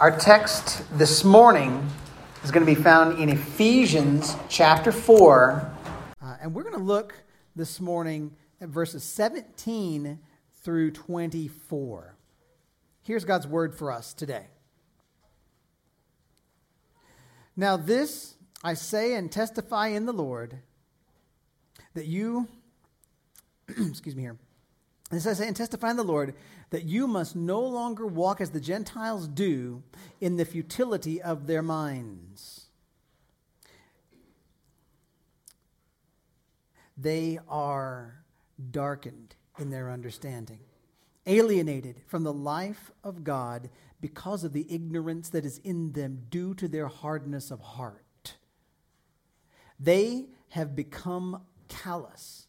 Our text this morning is going to be found in Ephesians chapter 4. Uh, and we're going to look this morning at verses 17 through 24. Here's God's word for us today. Now, this I say and testify in the Lord that you, excuse me here, this I say and testify in the Lord that you must no longer walk as the Gentiles do in the futility of their minds. They are darkened in their understanding, alienated from the life of God because of the ignorance that is in them due to their hardness of heart. They have become callous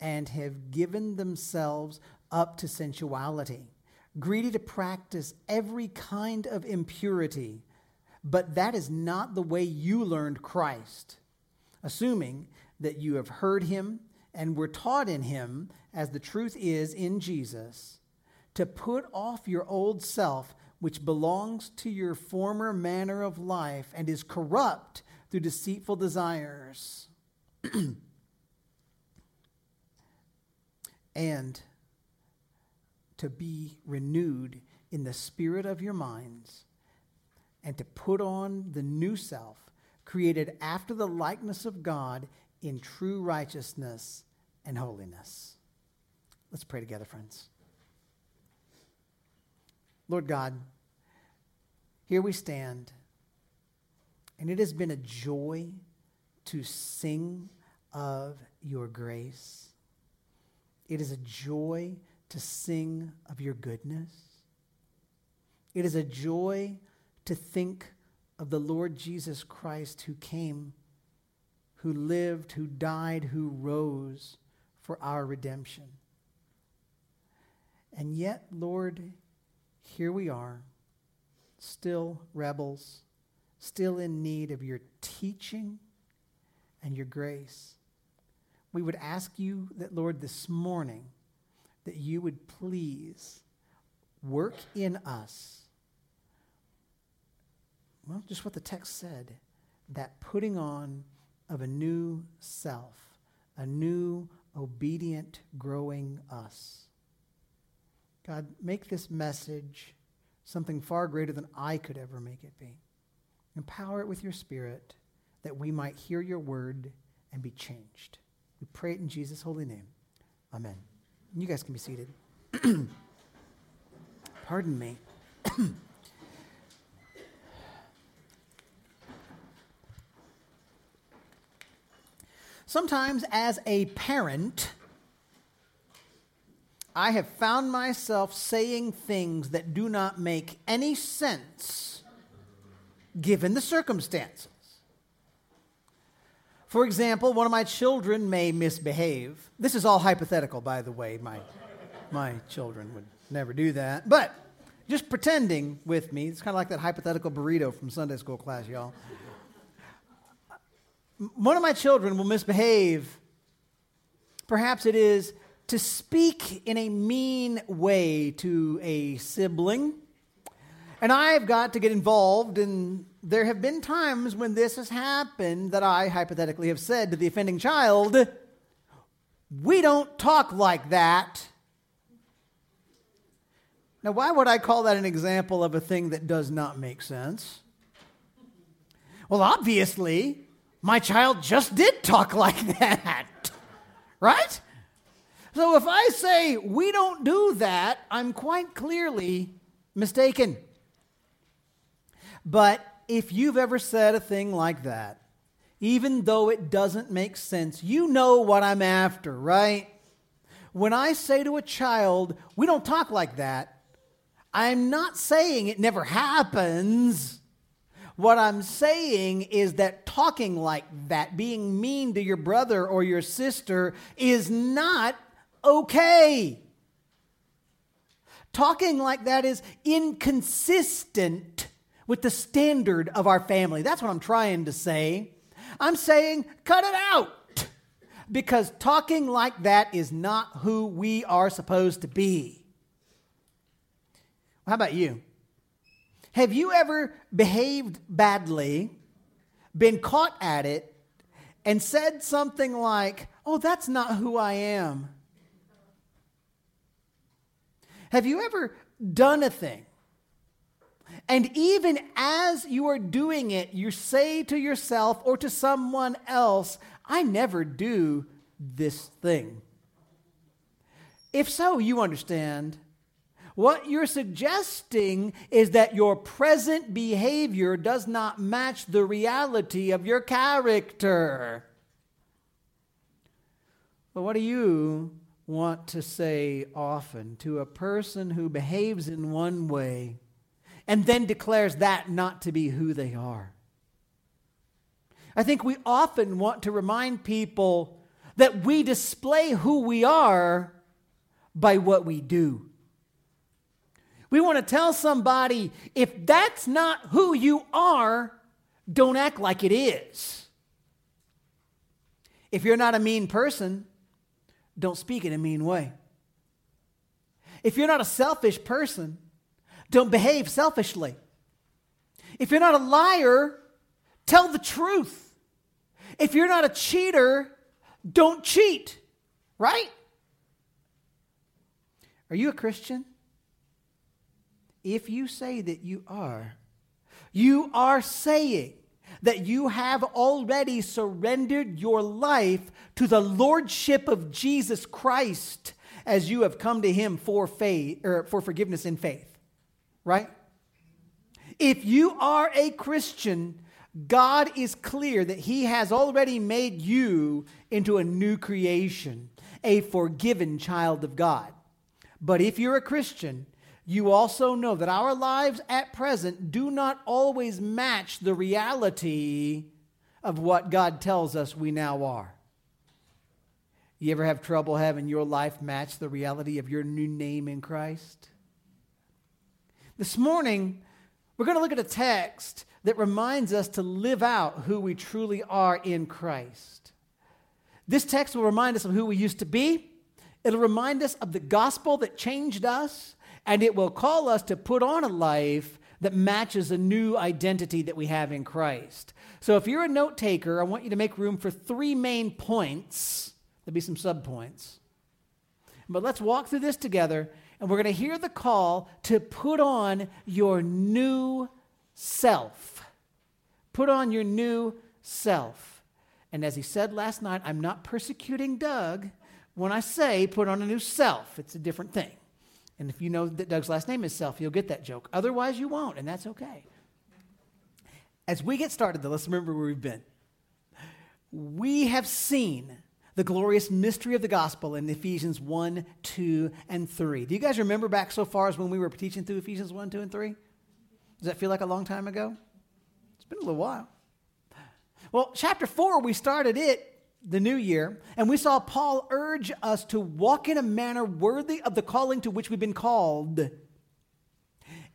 and have given themselves up to sensuality, greedy to practice every kind of impurity. But that is not the way you learned Christ, assuming that you have heard him and were taught in him, as the truth is in Jesus, to put off your old self, which belongs to your former manner of life and is corrupt through deceitful desires. and to be renewed in the spirit of your minds and to put on the new self, created after the likeness of God in true righteousness and holiness. Let's pray together, friends. Lord God, here we stand, and it has been a joy to sing of your grace. It is a joy to sing of your goodness. It is a joy to think of the Lord Jesus Christ who came, who lived, who died, who rose for our redemption. And yet, Lord, here we are, still rebels, still in need of your teaching and your grace. We would ask you that, Lord, this morning, that you would please work in us. Well, just what the text said that putting on of a new self, a new, obedient, growing us. God, make this message something far greater than I could ever make it be. Empower it with your spirit that we might hear your word and be changed. We pray it in Jesus' holy name. Amen. You guys can be seated. Pardon me. Sometimes, as a parent, I have found myself saying things that do not make any sense given the circumstances. For example, one of my children may misbehave. This is all hypothetical, by the way. My, my children would never do that. But just pretending with me, it's kind of like that hypothetical burrito from Sunday school class, y'all. One of my children will misbehave. Perhaps it is to speak in a mean way to a sibling. And I've got to get involved and there have been times when this has happened that I hypothetically have said to the offending child, We don't talk like that. Now, why would I call that an example of a thing that does not make sense? Well, obviously, my child just did talk like that, right? So if I say we don't do that, I'm quite clearly mistaken. But if you've ever said a thing like that, even though it doesn't make sense, you know what I'm after, right? When I say to a child, we don't talk like that, I'm not saying it never happens. What I'm saying is that talking like that, being mean to your brother or your sister, is not okay. Talking like that is inconsistent with the standard of our family. That's what I'm trying to say. I'm saying cut it out because talking like that is not who we are supposed to be. How about you? Have you ever behaved badly, been caught at it, and said something like, Oh, that's not who I am? Have you ever done a thing? And even as you are doing it, you say to yourself or to someone else, I never do this thing. If so, you understand. What you're suggesting is that your present behavior does not match the reality of your character. But what do you want to say often to a person who behaves in one way and then declares that not to be who they are? I think we often want to remind people that we display who we are by what we do. We want to tell somebody if that's not who you are, don't act like it is. If you're not a mean person, don't speak in a mean way. If you're not a selfish person, don't behave selfishly. If you're not a liar, tell the truth. If you're not a cheater, don't cheat, right? Are you a Christian? If you say that you are, you are saying that you have already surrendered your life to the lordship of Jesus Christ as you have come to him for faith or for forgiveness in faith. Right? If you are a Christian, God is clear that he has already made you into a new creation, a forgiven child of God. But if you're a Christian, you also know that our lives at present do not always match the reality of what God tells us we now are. You ever have trouble having your life match the reality of your new name in Christ? This morning, we're going to look at a text that reminds us to live out who we truly are in Christ. This text will remind us of who we used to be. It'll remind us of the gospel that changed us and it will call us to put on a life that matches a new identity that we have in Christ. So if you're a note taker, I want you to make room for three main points. There'll be some subpoints. But let's walk through this together, and we're going to hear the call to put on your new self. Put on your new self. And as he said last night, I'm not persecuting Doug when I say put on a new self, it's a different thing. And if you know that Doug's last name is Self, you'll get that joke. Otherwise, you won't, and that's okay. As we get started, though, let's remember where we've been. We have seen the glorious mystery of the gospel in Ephesians 1, 2, and 3. Do you guys remember back so far as when we were teaching through Ephesians 1, 2, and 3? Does that feel like a long time ago? It's been a little while. Well, chapter 4, we started it the new year, and we saw Paul urge us to walk in a manner worthy of the calling to which we've been called.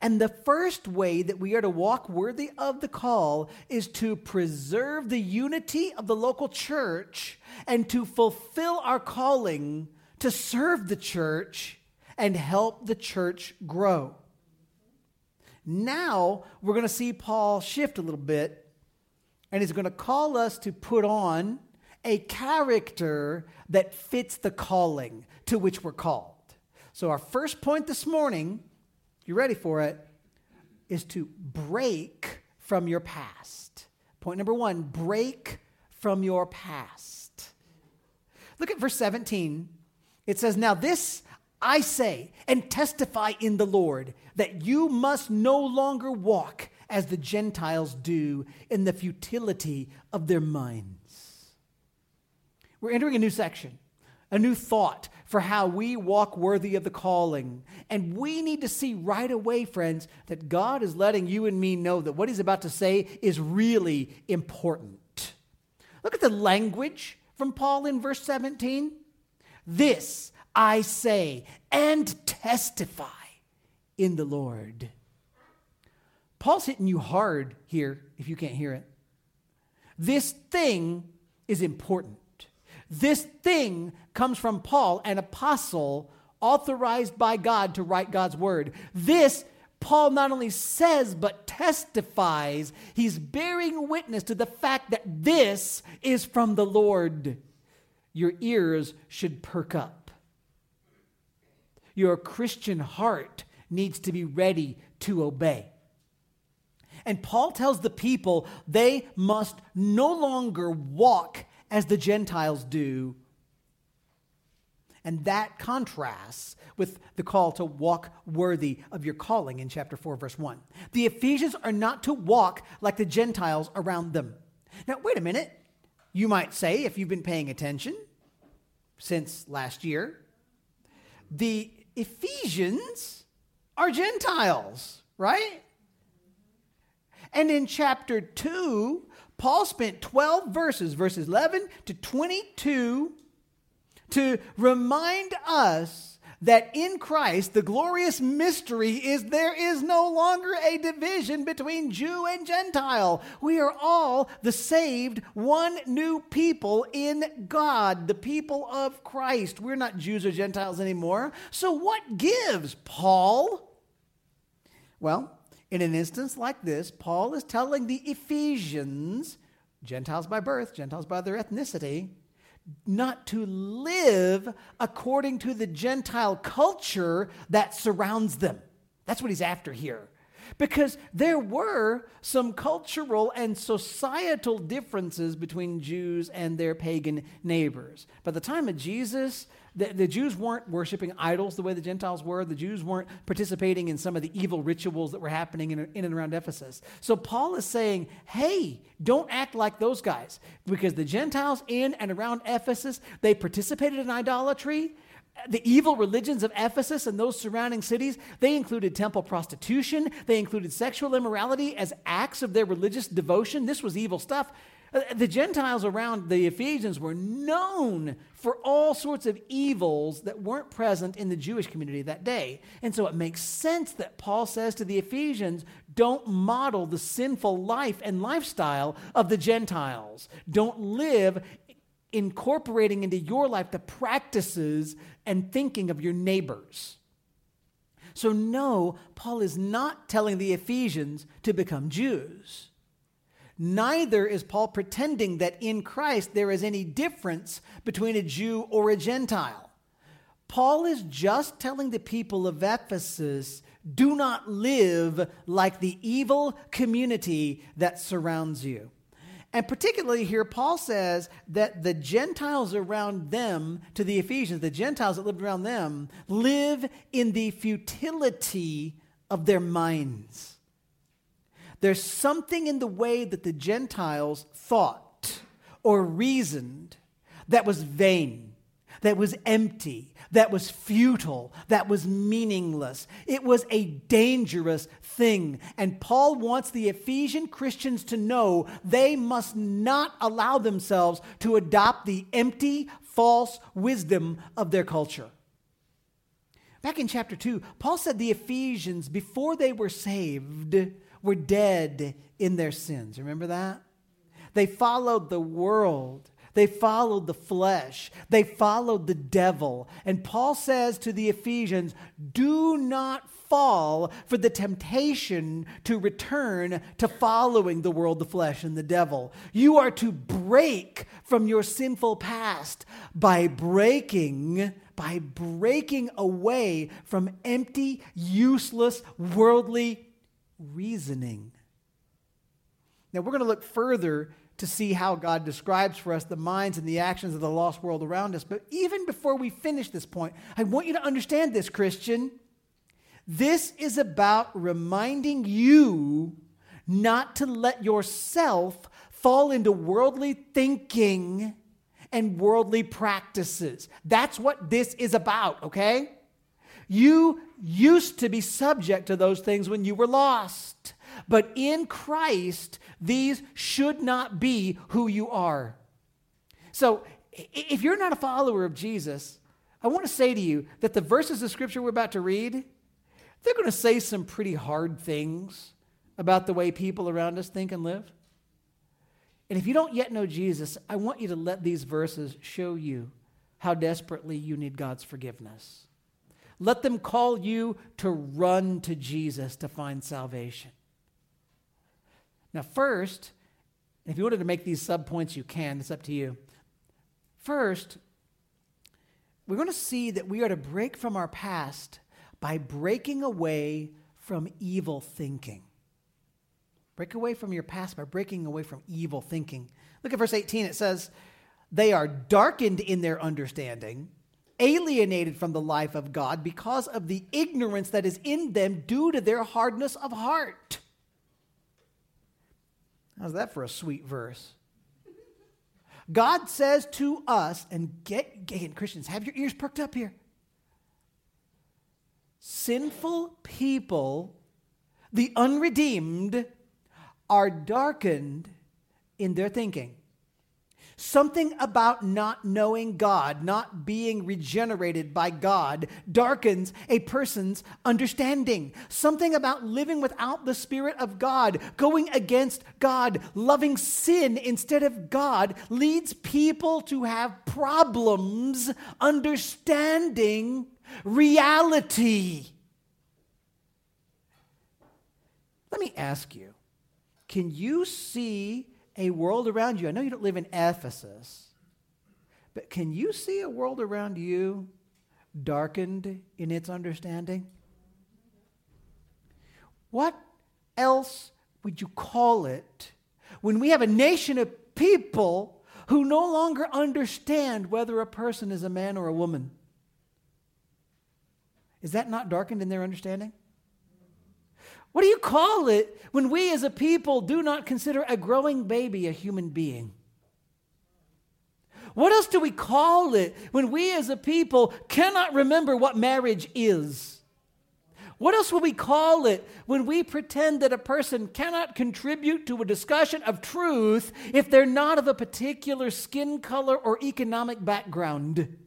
And the first way that we are to walk worthy of the call is to preserve the unity of the local church and to fulfill our calling to serve the church and help the church grow. Now we're going to see Paul shift a little bit, and he's going to call us to put on a character that fits the calling to which we're called. So, our first point this morning, you ready for it, is to break from your past. Point number one break from your past. Look at verse 17. It says, Now this I say and testify in the Lord that you must no longer walk as the Gentiles do in the futility of their minds. We're entering a new section, a new thought for how we walk worthy of the calling. And we need to see right away, friends, that God is letting you and me know that what He's about to say is really important. Look at the language from Paul in verse 17. This I say and testify in the Lord. Paul's hitting you hard here if you can't hear it. This thing is important. This thing comes from Paul, an apostle authorized by God to write God's word. This Paul not only says, but testifies. He's bearing witness to the fact that this is from the Lord. Your ears should perk up. Your Christian heart needs to be ready to obey. And Paul tells the people they must no longer walk as the Gentiles do. And that contrasts with the call to walk worthy of your calling in chapter 4, verse 1. The Ephesians are not to walk like the Gentiles around them. Now, wait a minute. You might say, if you've been paying attention since last year, the Ephesians are Gentiles, right? And in chapter 2, Paul spent 12 verses, verses 11 to 22, to remind us that in Christ, the glorious mystery is there is no longer a division between Jew and Gentile. We are all the saved, one new people in God, the people of Christ. We're not Jews or Gentiles anymore. So, what gives, Paul? Well, in an instance like this, Paul is telling the Ephesians, Gentiles by birth, Gentiles by their ethnicity, not to live according to the Gentile culture that surrounds them. That's what he's after here. Because there were some cultural and societal differences between Jews and their pagan neighbors. By the time of Jesus, the, the, Jews weren't worshiping idols the way the Gentiles were. The Jews weren't participating in some of the evil rituals that were happening in, in and around Ephesus. So Paul is saying, hey, don't act like those guys. Because the Gentiles in and around Ephesus, they participated in idolatry. The evil religions of Ephesus and those surrounding cities, they included temple prostitution. They included sexual immorality as acts of their religious devotion. This was evil stuff. Uh, the Gentiles around the Ephesians were known for all sorts of evils that weren't present in the Jewish community that day. And so it makes sense that Paul says to the Ephesians don't model the sinful life and lifestyle of the Gentiles. Don't live incorporating into your life the practices and thinking of your neighbors. So, no, Paul is not telling the Ephesians to become Jews. Neither is Paul pretending that in Christ there is any difference between a Jew or a Gentile. Paul is just telling the people of Ephesus do not live like the evil community that surrounds you. And particularly here, Paul says that the Gentiles around them, to the Ephesians, the Gentiles that lived around them, live in the futility of their minds. There's something in the way that the Gentiles thought or reasoned that was vain, that was empty, that was futile, that was meaningless. It was a dangerous thing. And Paul wants the Ephesian Christians to know they must not allow themselves to adopt the empty, false wisdom of their culture. Back in chapter 2, Paul said the Ephesians, before they were saved, were dead in their sins. Remember that? They followed the world. They followed the flesh. They followed the devil. And Paul says to the Ephesians, do not fall for the temptation to return to following the world, the flesh, and the devil. You are to break from your sinful past by breaking by breaking away from empty, useless, worldly reasoning. Now, we're going to look further to see how God describes for us the minds and the actions of the lost world around us. But even before we finish this point, I want you to understand this, Christian. This is about reminding you not to let yourself fall into worldly thinking and worldly practices. That's what this is about, okay? You used to be subject to those things when you were lost. But in Christ, these should not be who you are. So, if you're not a follower of Jesus, I want to say to you that the verses of Scripture we're about to read, they're going to say some pretty hard things about the way people around us think and live. And if you don't yet know Jesus, I want you to let these verses show you how desperately you need God's forgiveness. Let them call you to run to Jesus to find salvation. Now, first, if you wanted to make these subpoints, you can. It's up to you. First, we're going to see that we are to break from our past by breaking away from evil thinking. Break away from your past by breaking away from evil thinking. Look at verse 18. It says, They are darkened in their understanding, alienated from the life of God because of the ignorance that is in them due to their hardness of heart. How's that for a sweet verse? God says to us, and get, get Christians, have your ears perked up here. Sinful people, the unredeemed, are darkened in their thinking. Something about not knowing God, not being regenerated by God, darkens a person's understanding. Something about living without the Spirit of God, going against God, loving sin instead of God, leads people to have problems understanding reality. Let me ask you can you see a world around you? I know you don't live in Ephesus, but can you see a world around you darkened in its understanding? What else would you call it when we have a nation of people who no longer understand whether a person is a man or a woman? Is that not darkened in their understanding? What do you call it when we as a people do not consider a growing baby a human being? What else do we call it when we as a people cannot remember what marriage is? What else will we call it when we pretend that a person cannot contribute to a discussion of truth if they're not of a particular skin color or economic background?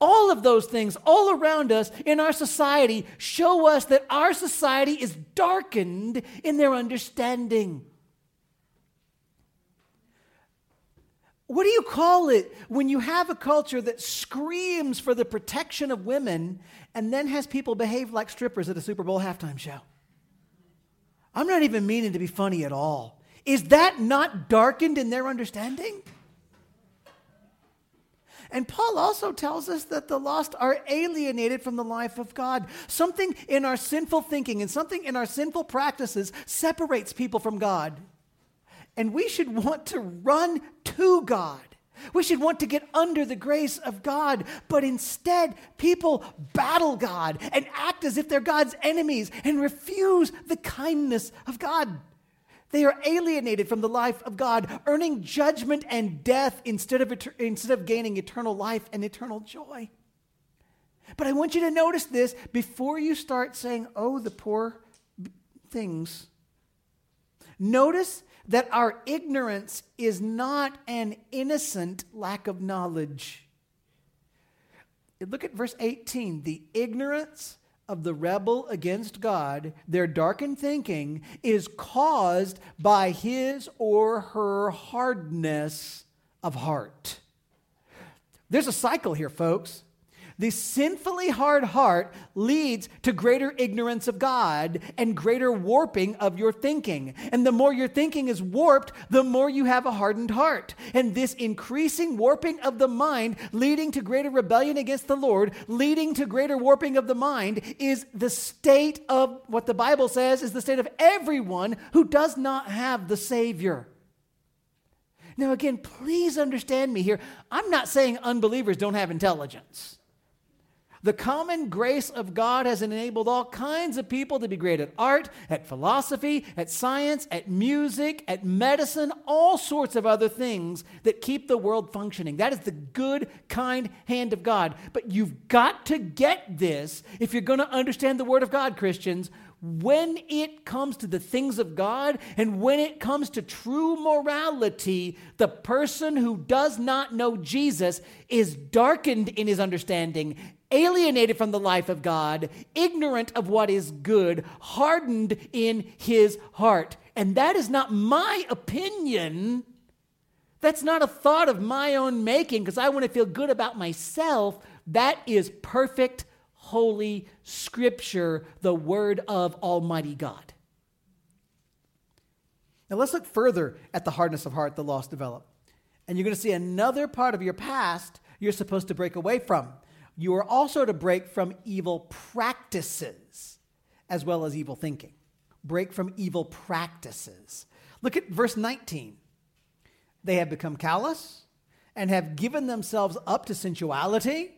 All of those things all around us in our society show us that our society is darkened in their understanding. What do you call it when you have a culture that screams for the protection of women and then has people behave like strippers at a Super Bowl halftime show? I'm not even meaning to be funny at all. Is that not darkened in their understanding? And Paul also tells us that the lost are alienated from the life of God. Something in our sinful thinking and something in our sinful practices separates people from God. And we should want to run to God. We should want to get under the grace of God, but instead, people battle God and act as if they're God's enemies and refuse the kindness of God. They are alienated from the life of God, earning judgment and death instead of, instead of gaining eternal life and eternal joy. But I want you to notice this before you start saying, oh, the poor things. Notice that our ignorance is not an innocent lack of knowledge. Look at verse 18. The ignorance of the rebel against God, their darkened thinking, is caused by his or her hardness of heart. There's a cycle here, folks. The sinfully hard heart leads to greater ignorance of God and greater warping of your thinking. And the more your thinking is warped, the more you have a hardened heart. And this increasing warping of the mind, leading to greater rebellion against the Lord, leading to greater warping of the mind, is the state of what the Bible says is the state of everyone who does not have the Savior. Now, again, please understand me here. I'm not saying unbelievers don't have intelligence. The common grace of God has enabled all kinds of people to be great at art, at philosophy, at science, at music, at medicine, all sorts of other things that keep the world functioning. That is the good, kind hand of God. But you've got to get this if you're going to understand the Word of God, Christians. When it comes to the things of God and when it comes to true morality, the person who does not know Jesus is darkened in his understanding alienated from the life of God, ignorant of what is good, hardened in his heart. And that is not my opinion. That's not a thought of my own making because I want to feel good about myself. That is perfect holy scripture, the word of Almighty God. Now let's look further at the hardness of heart the lost develop. And you're going to see another part of your past you're supposed to break away from. You are also to break from evil practices as well as evil thinking. Break from evil practices. Look at verse 19. They have become callous and have given themselves up to sensuality,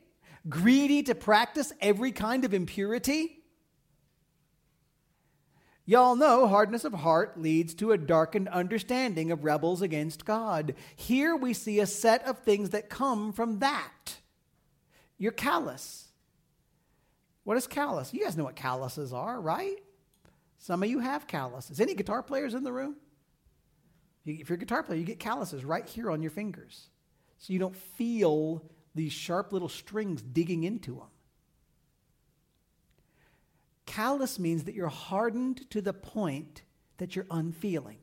greedy to practice every kind of impurity. Y'all know hardness of heart leads to a darkened understanding of rebels against God. Here we see a set of things that come from that. You're callous. What is callous? You guys know what calluses are, right? Some of you have calluses. Any guitar players in the room? If you're a guitar player, you get calluses right here on your fingers. So you don't feel these sharp little strings digging into them. Callous means that you're hardened to the point that you're unfeeling.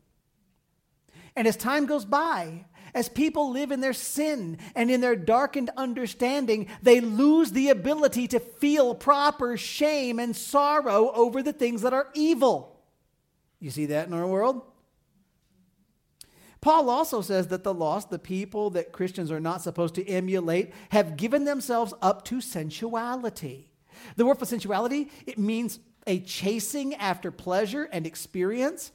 And as time goes by, as people live in their sin and in their darkened understanding, they lose the ability to feel proper shame and sorrow over the things that are evil. You see that in our world? Paul also says that the lost, the people that Christians are not supposed to emulate, have given themselves up to sensuality. The word for sensuality, it means a chasing after pleasure and experience.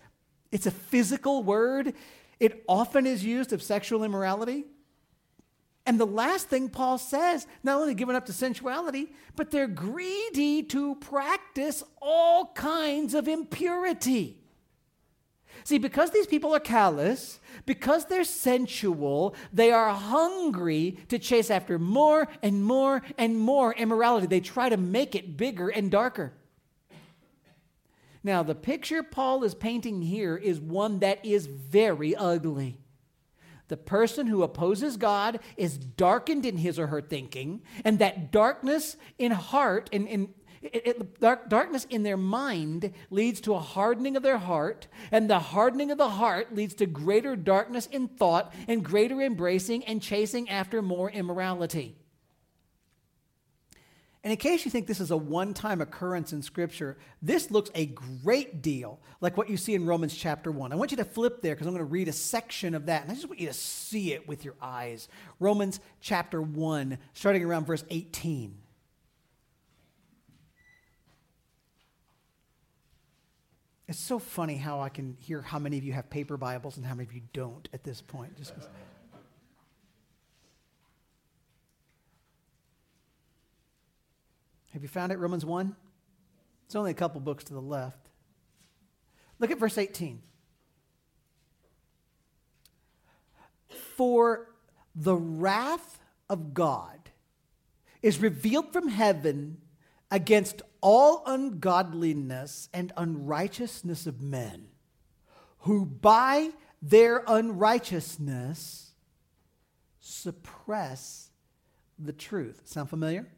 It's a physical word. It often is used of sexual immorality. And the last thing Paul says, not only given up to sensuality, but they're greedy to practice all kinds of impurity. See, because these people are callous, because they're sensual, they are hungry to chase after more and more and more immorality. They try to make it bigger and darker. Now, the picture Paul is painting here is one that is very ugly. The person who opposes God is darkened in his or her thinking, and that darkness in heart and in, it, it, dark, darkness in their mind leads to a hardening of their heart, and the hardening of the heart leads to greater darkness in thought and greater embracing and chasing after more immorality. And in case you think this is a one time occurrence in Scripture, this looks a great deal like what you see in Romans chapter 1. I want you to flip there because I'm going to read a section of that, and I just want you to see it with your eyes. Romans chapter 1, starting around verse 18. It's so funny how I can hear how many of you have paper Bibles and how many of you don't at this point. Just have you found it, Romans 1? It's only a couple books to the left. Look at verse 18. For the wrath of God is revealed from heaven against all ungodliness and unrighteousness of men, who by their unrighteousness suppress the truth. Sound familiar?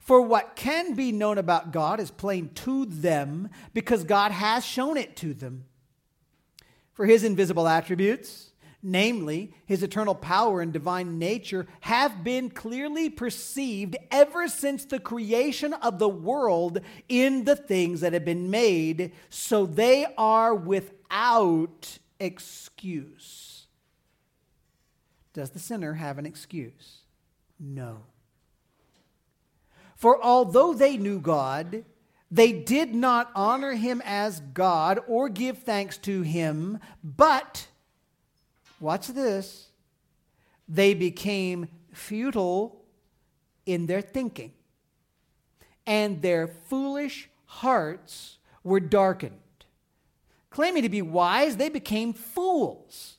For what can be known about God is plain to them because God has shown it to them. For his invisible attributes, namely his eternal power and divine nature, have been clearly perceived ever since the creation of the world in the things that have been made, so they are without excuse. Does the sinner have an excuse? No. For although they knew God, they did not honor him as God or give thanks to him, but watch this, they became futile in their thinking, and their foolish hearts were darkened. Claiming to be wise, they became fools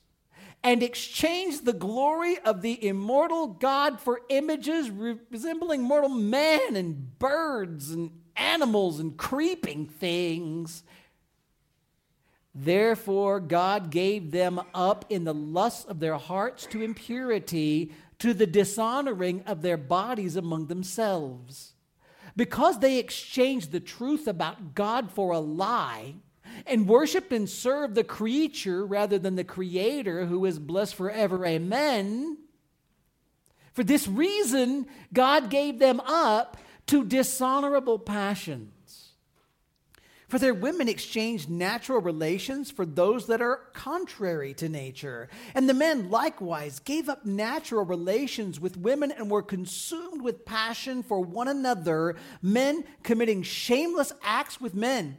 and exchanged the glory of the immortal God for images resembling mortal man and birds and animals and creeping things Therefore, God gave them up in the lusts of their hearts to impurity, to the dishonoring of their bodies among themselves. Because they exchanged the truth about God for a lie, and worship and serve the creature rather than the Creator, who is blessed forever. Amen. For this reason, God gave them up to dishonorable passions. For their women exchanged natural relations for those that are contrary to nature. And the men likewise gave up natural relations with women and were consumed with passion for one another, men committing shameless acts with men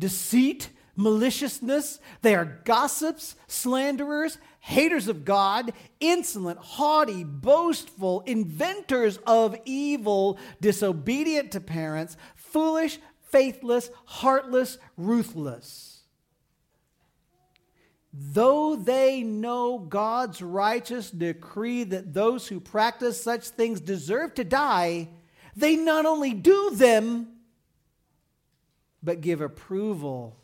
deceit, maliciousness. They are gossips, slanderers, haters of God, insolent, haughty, boastful, inventors of evil, disobedient to parents, foolish, faithless, heartless, ruthless. Though they know God's righteous decree that those who practice such things deserve to die, they not only do them, but give approval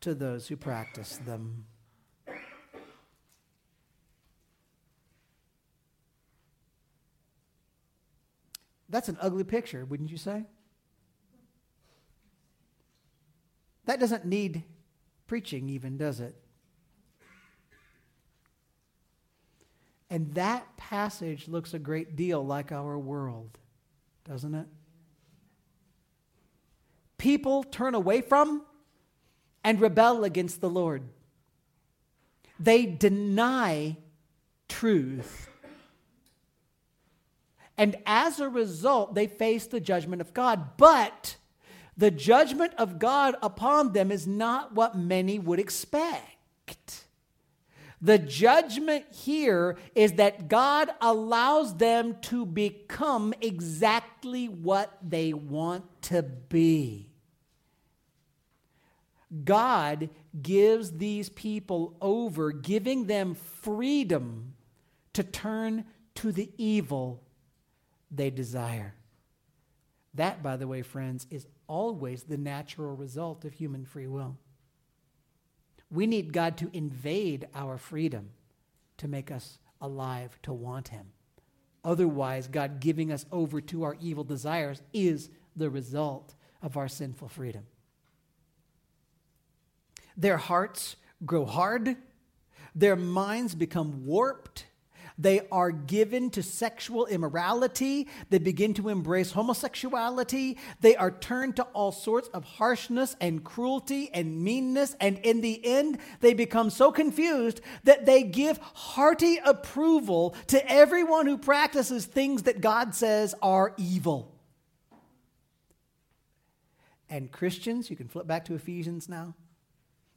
to those who practice them. That's an ugly picture, wouldn't you say? That doesn't need preaching, even, does it? And that passage looks a great deal like our world, doesn't it? People turn away from and rebel against the Lord. They deny truth and as a result, they face the judgment of God. But the judgment of God upon them is not what many would expect. The judgment here is that God allows them to become exactly what they want to be. God gives these people over, giving them freedom to turn to the evil they desire. That, by the way, friends, is always the natural result of human free will. We need God to invade our freedom to make us alive to want Him. Otherwise, God giving us over to our evil desires is the result of our sinful freedom. Their hearts grow hard, their minds become warped, they are given to sexual immorality. They begin to embrace homosexuality. They are turned to all sorts of harshness and cruelty and meanness. And in the end, they become so confused that they give hearty approval to everyone who practices things that God says are evil. And Christians, you can flip back to Ephesians now.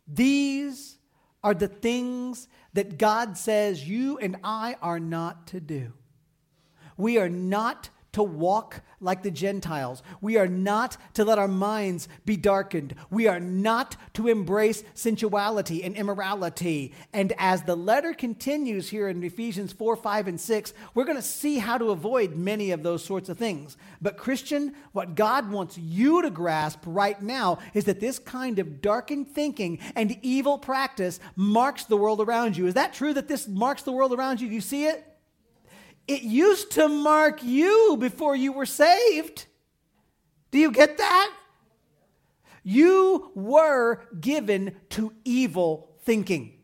These are the things that God says you and I are not to do. We are not to walk like the Gentiles. We are not to let our minds be darkened. We are not to embrace sensuality and immorality. And as the letter continues here in Ephesians 4, 5, and 6, we're going to see how to avoid many of those sorts of things. But, Christian, what God wants you to grasp right now is that this kind of darkened thinking and evil practice marks the world around you. Is that true that this marks the world around you? Do you see it? It used to mark you before you were saved. Do you get that? You were given to evil thinking.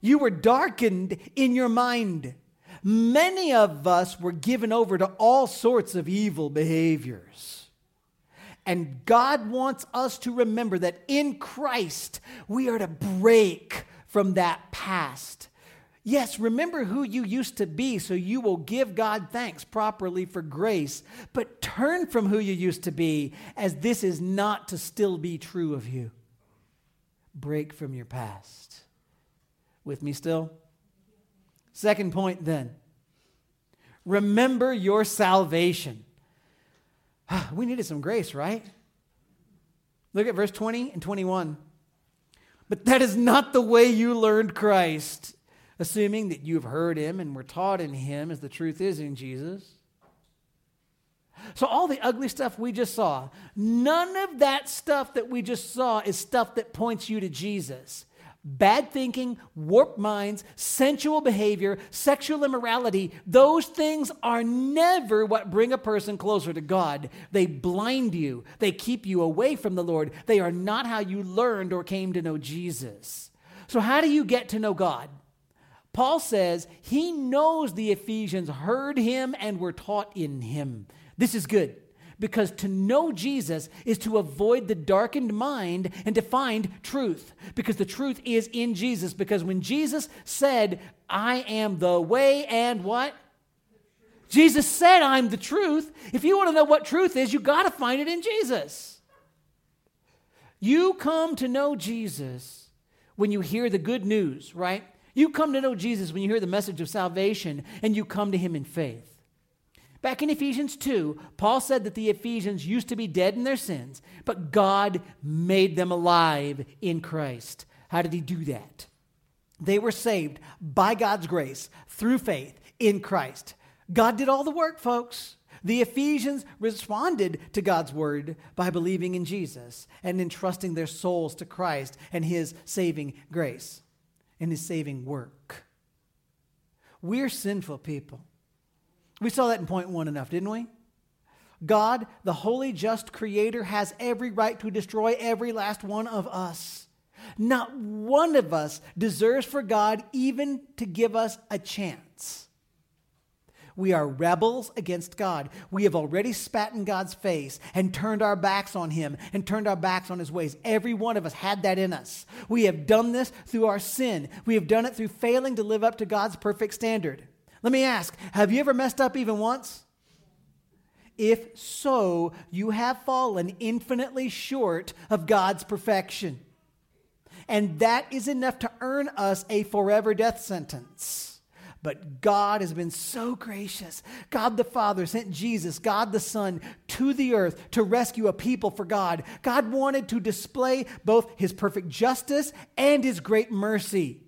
You were darkened in your mind. Many of us were given over to all sorts of evil behaviors. And God wants us to remember that in Christ, we are to break from that past Yes, remember who you used to be so you will give God thanks properly for grace, but turn from who you used to be as this is not to still be true of you. Break from your past. With me still? Second point then remember your salvation. We needed some grace, right? Look at verse 20 and 21. But that is not the way you learned Christ assuming that you've heard him and were taught in him as the truth is in Jesus. So, all the ugly stuff we just saw, none of that stuff that we just saw is stuff that points you to Jesus. Bad thinking, warped minds, sensual behavior, sexual immorality, those things are never what bring a person closer to God. They blind you, they keep you away from the Lord. They are not how you learned or came to know Jesus. So, how do you get to know God? Paul says he knows the Ephesians heard him and were taught in him. This is good because to know Jesus is to avoid the darkened mind and to find truth because the truth is in Jesus. Because when Jesus said, I am the way and what? Jesus said, I'm the truth. If you want to know what truth is, you got to find it in Jesus. You come to know Jesus when you hear the good news, right? You come to know Jesus when you hear the message of salvation and you come to him in faith. Back in Ephesians 2, Paul said that the Ephesians used to be dead in their sins, but God made them alive in Christ. How did he do that? They were saved by God's grace through faith in Christ. God did all the work, folks. The Ephesians responded to God's word by believing in Jesus and entrusting their souls to Christ and his saving grace and his saving work. We're sinful people. We saw that in point one enough, didn't we? God, the holy, just creator, has every right to destroy every last one of us. Not one of us deserves for God even to give us a chance. We are rebels against God. We have already spat in God's face and turned our backs on Him and turned our backs on His ways. Every one of us had that in us. We have done this through our sin. We have done it through failing to live up to God's perfect standard. Let me ask have you ever messed up even once? If so, you have fallen infinitely short of God's perfection. And that is enough to earn us a forever death sentence. But God has been so gracious. God the Father sent Jesus, God the Son, to the earth to rescue a people for God. God wanted to display both his perfect justice and his great mercy.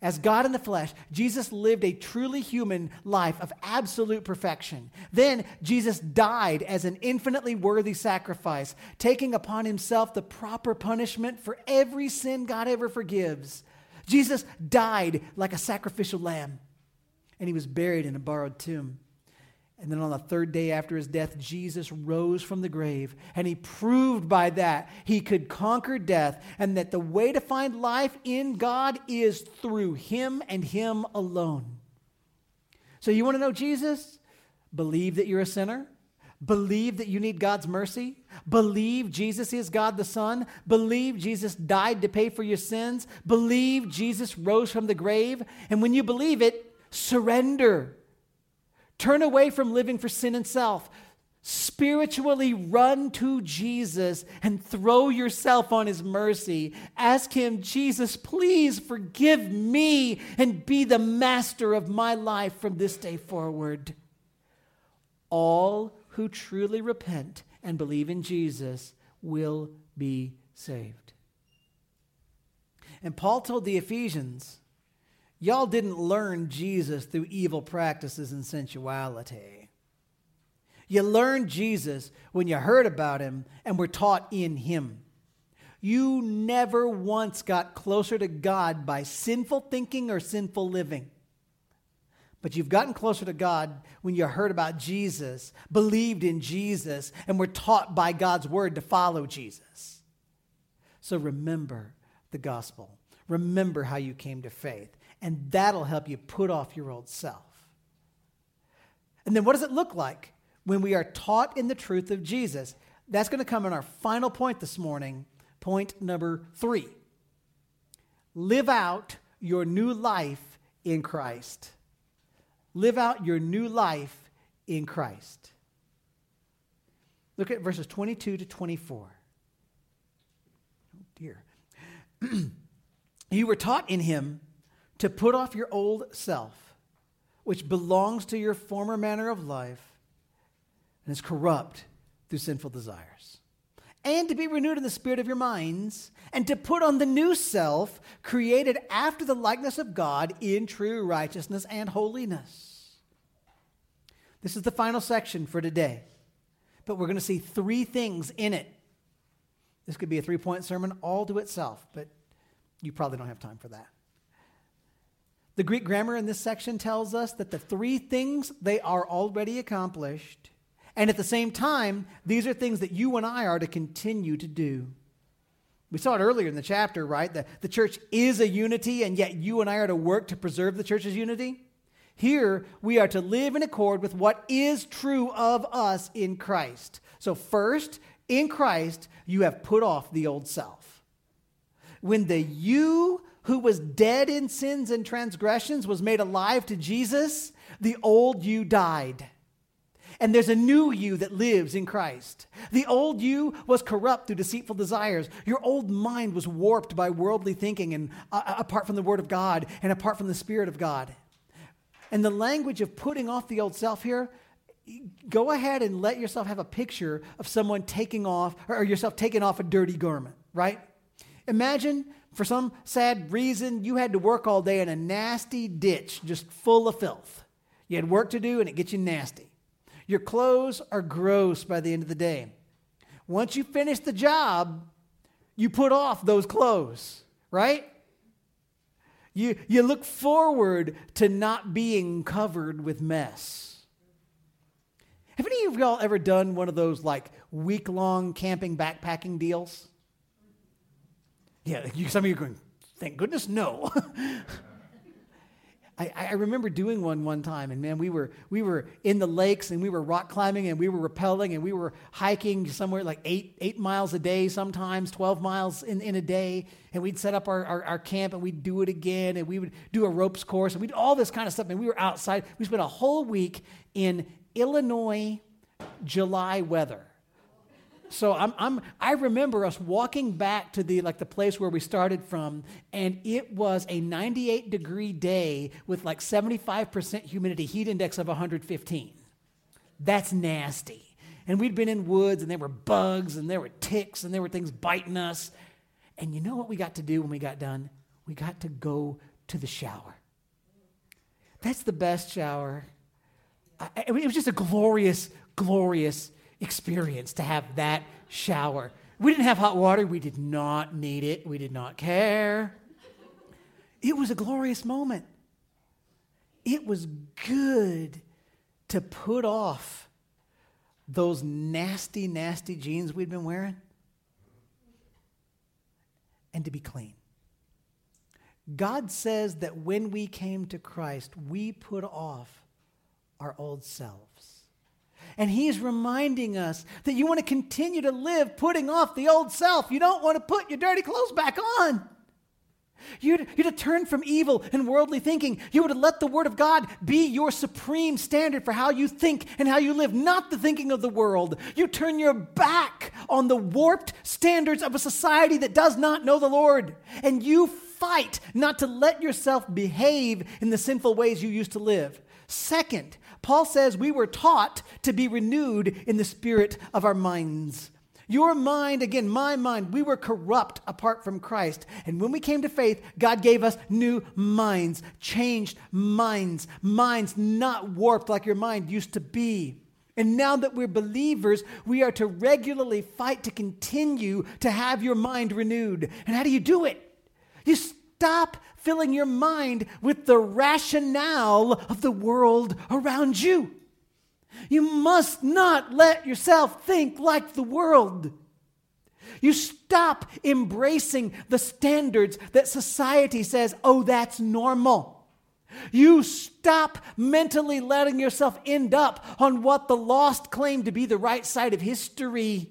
As God in the flesh, Jesus lived a truly human life of absolute perfection. Then Jesus died as an infinitely worthy sacrifice, taking upon himself the proper punishment for every sin God ever forgives. Jesus died like a sacrificial lamb and he was buried in a borrowed tomb. And then on the third day after his death, Jesus rose from the grave, and he proved by that he could conquer death, and that the way to find life in God is through him and him alone. So, you want to know Jesus? Believe that you're a sinner. Believe that you need God's mercy. Believe Jesus is God the Son. Believe Jesus died to pay for your sins. Believe Jesus rose from the grave. And when you believe it, Surrender. Turn away from living for sin and self. Spiritually run to Jesus and throw yourself on his mercy. Ask him, Jesus, please forgive me and be the master of my life from this day forward. All who truly repent and believe in Jesus will be saved. And Paul told the Ephesians, Y'all didn't learn Jesus through evil practices and sensuality. You learned Jesus when you heard about him and were taught in him. You never once got closer to God by sinful thinking or sinful living. But you've gotten closer to God when you heard about Jesus, believed in Jesus, and were taught by God's word to follow Jesus. So remember the gospel. Remember how you came to faith and that'll help you put off your old self. And then what does it look like when we are taught in the truth of Jesus? That's going to come in our final point this morning, point number three. Live out your new life in Christ. Live out your new life in Christ. Look at verses 22 to 24. Oh, dear. you were taught in him to put off your old self, which belongs to your former manner of life and is corrupt through sinful desires, and to be renewed in the spirit of your minds, and to put on the new self, created after the likeness of God in true righteousness and holiness. This is the final section for today. but we're going to see three things in it. This could be a three point sermon all to itself, but you probably don't have time for that. The Greek grammar in this section tells us that the three things they are already accomplished, and at the same time, these are things that you and I are to continue to do. We saw it earlier in the chapter, right? The, the church is a unity, and yet you and I are to work to preserve the church's unity. Here, we are to live in accord with what is true of us in Christ. So, first, in Christ, you have put off the old self. When the you who was dead in sins and transgressions was made alive to Jesus, the old you died. And there's a new you that lives in Christ. The old you was corrupt through deceitful desires. Your old mind was warped by worldly thinking and uh, uh, apart from the word of God and apart from the spirit of God. And the language of putting off the old self here, go ahead and let yourself have a picture of someone taking off or yourself taking off a dirty garment, right? Imagine for some sad reason, you had to work all day in a nasty ditch just full of filth. You had work to do and it gets you nasty. Your clothes are gross by the end of the day. Once you finish the job, you put off those clothes, right? You, you look forward to not being covered with mess. Have any of y'all ever done one of those like week long camping backpacking deals? Yeah, you, some of you are going, thank goodness, no. I, I, remember doing one one time, and man, we were we were in the lakes, and we were rock climbing, and we were rappelling, and we were hiking somewhere like eight eight miles a day, sometimes twelve miles in, in a day, and we'd set up our, our, our camp, and we'd do it again, and we would do a ropes course, and we'd all this kind of stuff, and we were outside. We spent a whole week in Illinois July weather. So I'm, I'm, I remember us walking back to the like the place where we started from, and it was a 98 degree day with like 75% humidity, heat index of 115. That's nasty. And we'd been in woods, and there were bugs, and there were ticks, and there were things biting us. And you know what we got to do when we got done? We got to go to the shower. That's the best shower. I, it was just a glorious, glorious experience to have that shower. We didn't have hot water. We did not need it. We did not care. It was a glorious moment. It was good to put off those nasty, nasty jeans we'd been wearing and to be clean. God says that when we came to Christ, we put off our old selves. And he's reminding us that you want to continue to live putting off the old self. You don't want to put your dirty clothes back on. You're, you're to turn from evil and worldly thinking. You would to let the Word of God be your supreme standard for how you think and how you live, not the thinking of the world. You turn your back on the warped standards of a society that does not know the Lord. And you fight not to let yourself behave in the sinful ways you used to live. Second, Paul says we were taught to be renewed in the spirit of our minds. Your mind, again, my mind, we were corrupt apart from Christ. And when we came to faith, God gave us new minds, changed minds, minds not warped like your mind used to be. And now that we're believers, we are to regularly fight to continue to have your mind renewed. And how do you do it? You stop filling your mind with the rationale of the world around you. You must not let yourself think like the world. You stop embracing the standards that society says, oh, that's normal. You stop mentally letting yourself end up on what the lost claim to be the right side of history.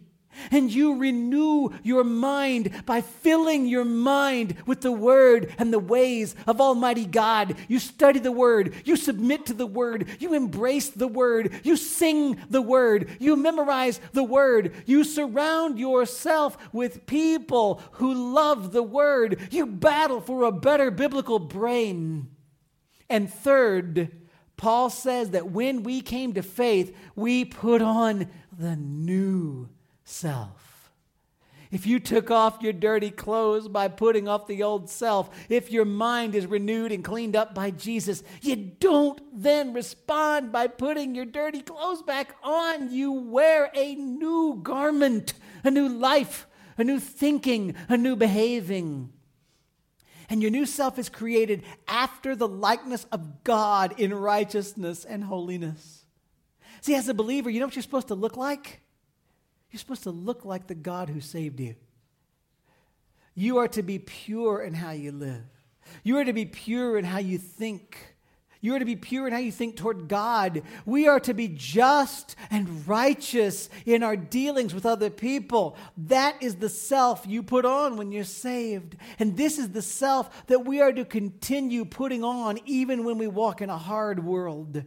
And you renew your mind by filling your mind with the Word and the ways of Almighty God. You study the Word, you submit to the Word, you embrace the Word, you sing the Word, you memorize the Word, you surround yourself with people who love the Word, you battle for a better biblical brain. And third, Paul says that when we came to faith, we put on the new self. if you took off your dirty clothes by putting off the old self, if your mind is renewed and cleaned up by Jesus, you don't then respond by putting your dirty clothes back on. You wear a new garment, a new life, a new thinking, a new behaving. And your new self is created after the likeness of God in righteousness and holiness. See, as a believer, you know what you're supposed to look like? You're supposed to look like the God who saved you. You are to be pure in how you live. You are to be pure in how you think. You are to be pure in how you think toward God. We are to be just and righteous in our dealings with other people. That is the self you put on when you're saved. And this is the self that we are to continue putting on even when we walk in a hard world.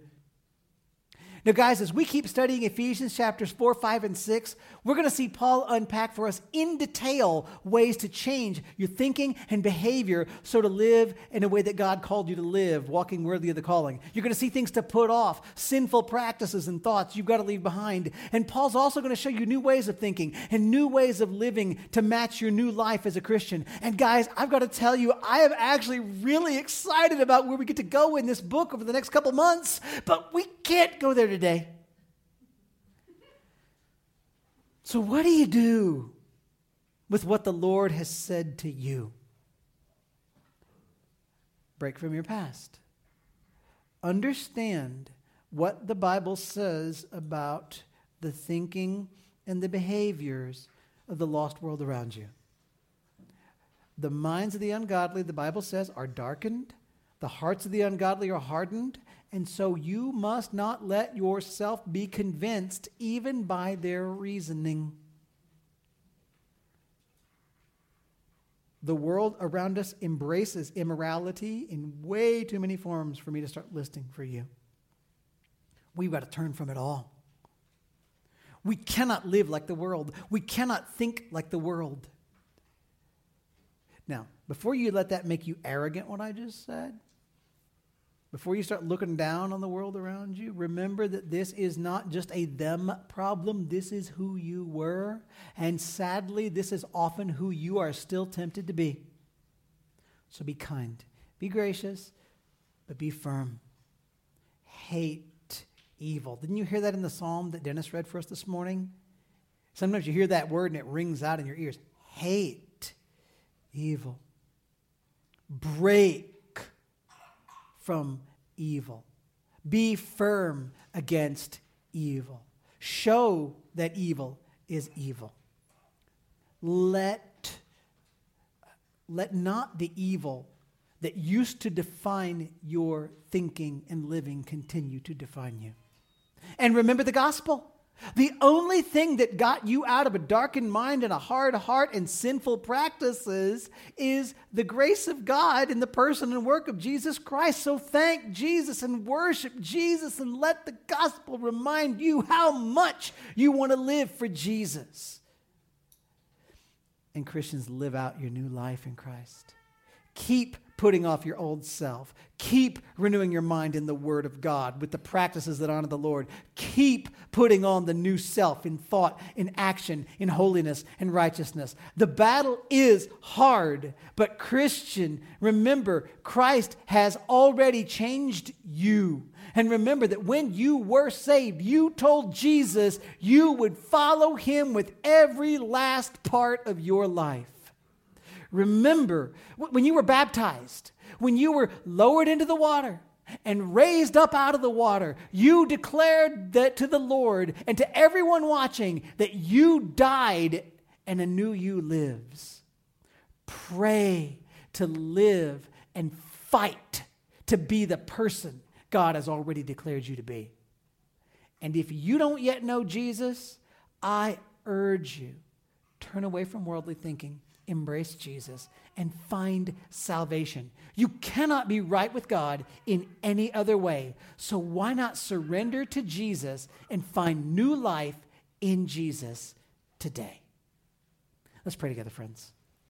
Now, guys, as we keep studying Ephesians chapters 4, 5, and 6, we're going to see Paul unpack for us in detail ways to change your thinking and behavior so to live in a way that God called you to live, walking worthy of the calling. You're going to see things to put off, sinful practices and thoughts you've got to leave behind. And Paul's also going to show you new ways of thinking and new ways of living to match your new life as a Christian. And, guys, I've got to tell you, I am actually really excited about where we get to go in this book over the next couple months, but we can't go there today today. So, what do you do with what the Lord has said to you? Break from your past. Understand what the Bible says about the thinking and the behaviors of the lost world around you. The minds of the ungodly, the Bible says, are darkened. The hearts of the ungodly are hardened. And so you must not let yourself be convinced even by their reasoning. The world around us embraces immorality in way too many forms for me to start listing for you. We've got to turn from it all. We cannot live like the world. We cannot think like the world. Now, before you let that make you arrogant, what I just said, before you start looking down on the world around you, remember that this is not just a them problem. This is who you were. And sadly, this is often who you are still tempted to be. So be kind, be gracious, but be firm. Hate evil. Didn't you hear that in the psalm that Dennis read for us this morning? Sometimes you hear that word and it rings out in your ears. Hate evil. Break from evil. Be firm against evil. Show that evil is evil. Let, let not the evil that used to define your thinking and living continue to define you. And remember the gospel. The only thing that got you out of a darkened mind and a hard heart and sinful practices is the grace of God in the person and work of Jesus Christ. So thank Jesus and worship Jesus and let the gospel remind you how much you want to live for Jesus. And Christians, live out your new life in Christ. Keep putting off your old self. Keep renewing your mind in the Word of God with the practices that honor the Lord. Keep putting on the new self in thought, in action, in holiness and righteousness. The battle is hard, but Christian, remember, Christ has already changed you. And remember that when you were saved, you told Jesus you would follow him with every last part of your life. Remember when you were baptized, when you were lowered into the water and raised up out of the water, you declared that to the Lord and to everyone watching that you died and a new you lives. Pray to live and fight to be the person God has already declared you to be. And if you don't yet know Jesus, I urge you turn away from worldly thinking embrace Jesus and find salvation. You cannot be right with God in any other way. So why not surrender to Jesus and find new life in Jesus today? Let's pray together, friends.